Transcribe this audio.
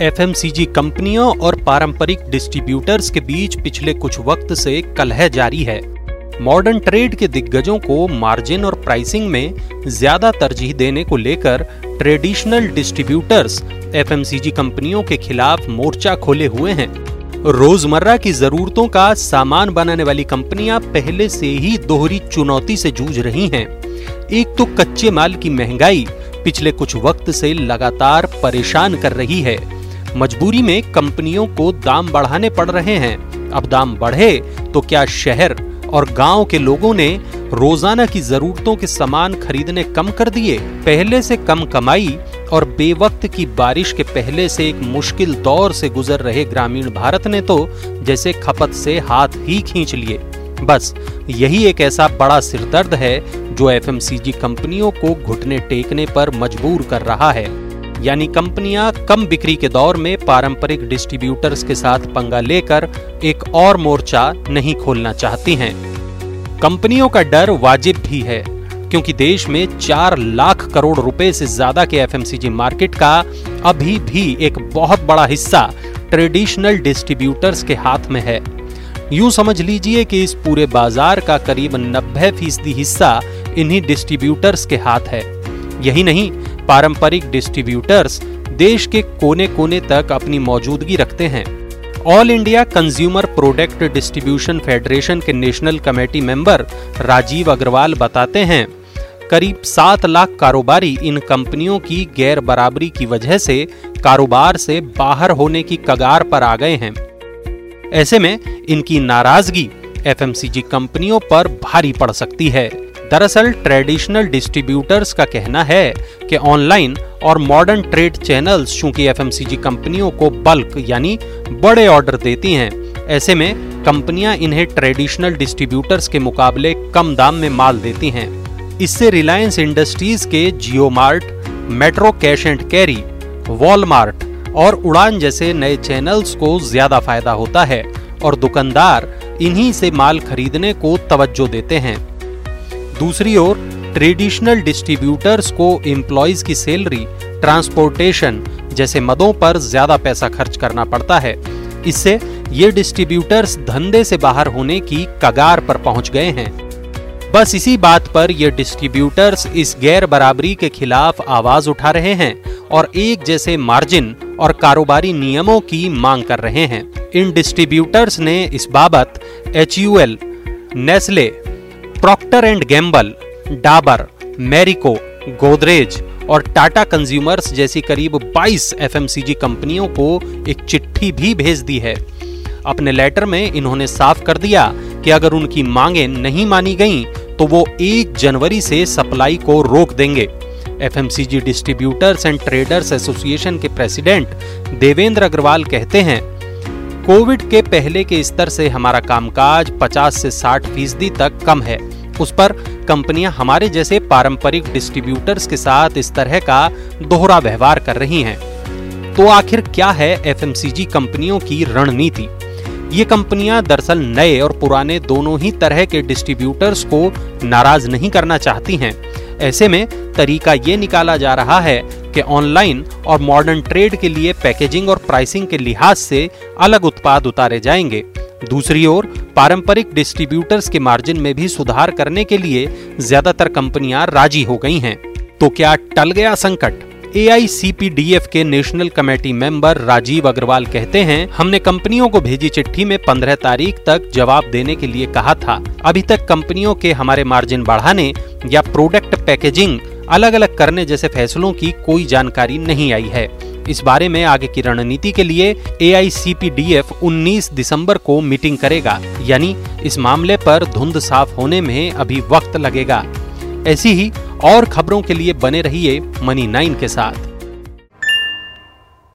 FMCG कंपनियों और पारंपरिक डिस्ट्रीब्यूटर्स के बीच पिछले कुछ वक्त से कलह जारी है। मॉडर्न ट्रेड के दिग्गजों को मार्जिन और प्राइसिंग में ज़्यादा तरजीह देने को लेकर ट्रेडिशनल डिस्ट्रीब्यूटर्स एफएमसीजी कंपनियों के खिलाफ मोर्चा खोले हुए हैं। रोज़मर्रा की जरूरतों का सामान बनाने वाली कंपनियाँ पहले से ही दोहरी चुनौती से जूझ रही हैं। एक तो कच्चे माल की महँगाई पिछले कुछ वक्त से लगातार परेशान कर रही है। मजबूरी में कंपनियों को दाम बढ़ाने पड़ रहे हैं। अब दाम बढ़े तो क्या शहर और गाँव के लोगों ने रोज़ाना की जरूरतों के सामान खरीदने कम कर दिए? पहले से कम कमाई और बेवक्त की बारिश के पहले से एक मुश्किल दौर से गुजर रहे ग्रामीण भारत ने तो जैसे खपत से हाथ ही खींच लिए। बस, यही एक ऐसा बड़ा सिरदर्द है जो एफएमसीजी कंपनियों को घुटने टेकने पर मजबूर कर रहा है। यानी कंपनियाँ कम बिक्री के दौर में पारंपरिक डिस्ट्रीब्यूटर्स के साथ पंगा लेकर एक और मोर्चा नहीं खोलना चाहती हैं। कंपनियों का डर वाजिब भी है, क्योंकि देश में चार लाख करोड़ रुपए से ज़्यादा के एफएमसीजी मार्केट का अभी भी एक बहुत बड़ा हिस्सा ट्रेडिशनल डिस्ट्रीब्यूटर्स के हाथ में है। यूँ समझ लीजिए कि इस पूरे बाज़ार का करीब 90 फ़ीसदी हिस्सा इन्हीं डिस्ट्रीब्यूटर्स के हाथ है। यही नहीं पारंपरिक डिस्ट्रीब्यूटर्स देश के कोने कोने तक अपनी मौजूदगी रखते हैं। All India Consumer Product Distribution Federation के national committee member Rajeev Agarwal बताते हैं, करीब सात लाख कारोबारी इन कंपनियों की गैर बराबरी की वजह से कारोबार से बाहर होने की कगार पर आ गए हैं। ऐसे में इनकी नाराज़गी एफएमसीजी कंपनियों पर भारी पड़ सकती है। दरअसल ट्रेडिशनल डिस्ट्रीब्यूटर्स का कहना है कि ऑनलाइन और मॉडर्न ट्रेड चैनल्स चूँकि एफएमसीजी कंपनियों को बल्क यानी बड़े ऑर्डर देती हैं, ऐसे में कंपनियाँ इन्हें ट्रेडिशनल डिस्ट्रीब्यूटर्स के मुकाबले कम दाम में माल देती हैं। इससे रिलायंस इंडस्ट्रीज़ के Jio Mart Metro Cash and Carry, Walmart और उड़ान जैसे नए चैनल्स को ज़्यादा फ़ायदा होता है और दुकानदार इन्हीं से माल खरीदने को तवज्जो देते हैं। दूसरी ओर ट्रेडिशनल डिस्ट्रीब्यूटर्स को एम्प्लॉयज़ की सैलरी ट्रांसपोर्टेशन जैसे मदों पर ज़्यादा पैसा खर्च करना पड़ता है। इससे ये डिस्ट्रीब्यूटर्स धंधे से बाहर होने की कगार पर पहुँच गए हैं। बस इसी बात पर ये डिस्ट्रीब्यूटर्स इस गैर बराबरी के खिलाफ आवाज़ उठा रहे हैं और एक जैसे मार्जिन और कारोबारी नियमों की मांग कर रहे हैं। इन डिस्ट्रीब्यूटर्स ने इस बाबत H Nestle Procter and Gamble Dabur Marico Godrej और टाटा कंज्यूमर्स जैसी करीब 22 एफएमसीजी कंपनियों को एक चिट्ठी भी भेज दी है। अपने लेटर में इन्होंने साफ़ कर दिया कि अगर उनकी मांगे नहीं मानी गईं तो वो 1 जनवरी से सप्लाई को रोक देंगे। FMCG distributors and traders association के प्रेसिडेंट देवेंद्र अग्रवाल कहते हैं कोविड के पहले के स्तर से हमारा कामकाज 50 से 60 फ़ीसदी तक कम है। उस पर कंपनियाँ हमारे जैसे पारंपरिक डिस्ट्रीब्यूटर्स के साथ इस तरह का दोहरा व्यवहार कर रही हैं। तो आखिर क्या है एफएमसीजी कंपनियों की रणनीति? ये कंपनियाँ दरअसल नए और पुराने दोनों ही तरह के डिस्ट्रीब्यूटर्स को नाराज़ नहीं करना चाहती हैं। ऐसे में तरीका ये निकाला जा रहा है कि ऑनलाइन और मॉडर्न ट्रेड के लिए पैकेजिंग और प्राइसिंग के लिहाज से अलग उत्पाद उतारे जाएँगे। दूसरी ओर, पारंपरिक डिस्ट्रीब्यूटर्स के मार्जिन में भी सुधार करने के लिए ज़्यादातर कंपनियाँ राज़ी हो गई हैं। तो क्या टल गया संकट? एआईसीपीडीएफ के national committee member Rajeev Agrawal कहते हैं, हमने कंपनियों को भेजी चिट्ठी में 15 तारीख तक जवाब देने के लिए कहा था। अभी तक कंपनियों के हमारे मार्जिन बढ़ाने या प्रोडक्ट पैकेजिंग अलग अलग करने जैसे फैसलों की कोई जानकारी नहीं आई है। इस बारे में आगे की रणनीति के लिए A I C P D F उन्नीस दिसंबर को मीटिंग करेगा, यानी इस मामले पर धुंध साफ़ होने में अभी वक्त लगेगा। ऐसी ही और खबरों के लिए बने रहिए मनी नाइन के साथ।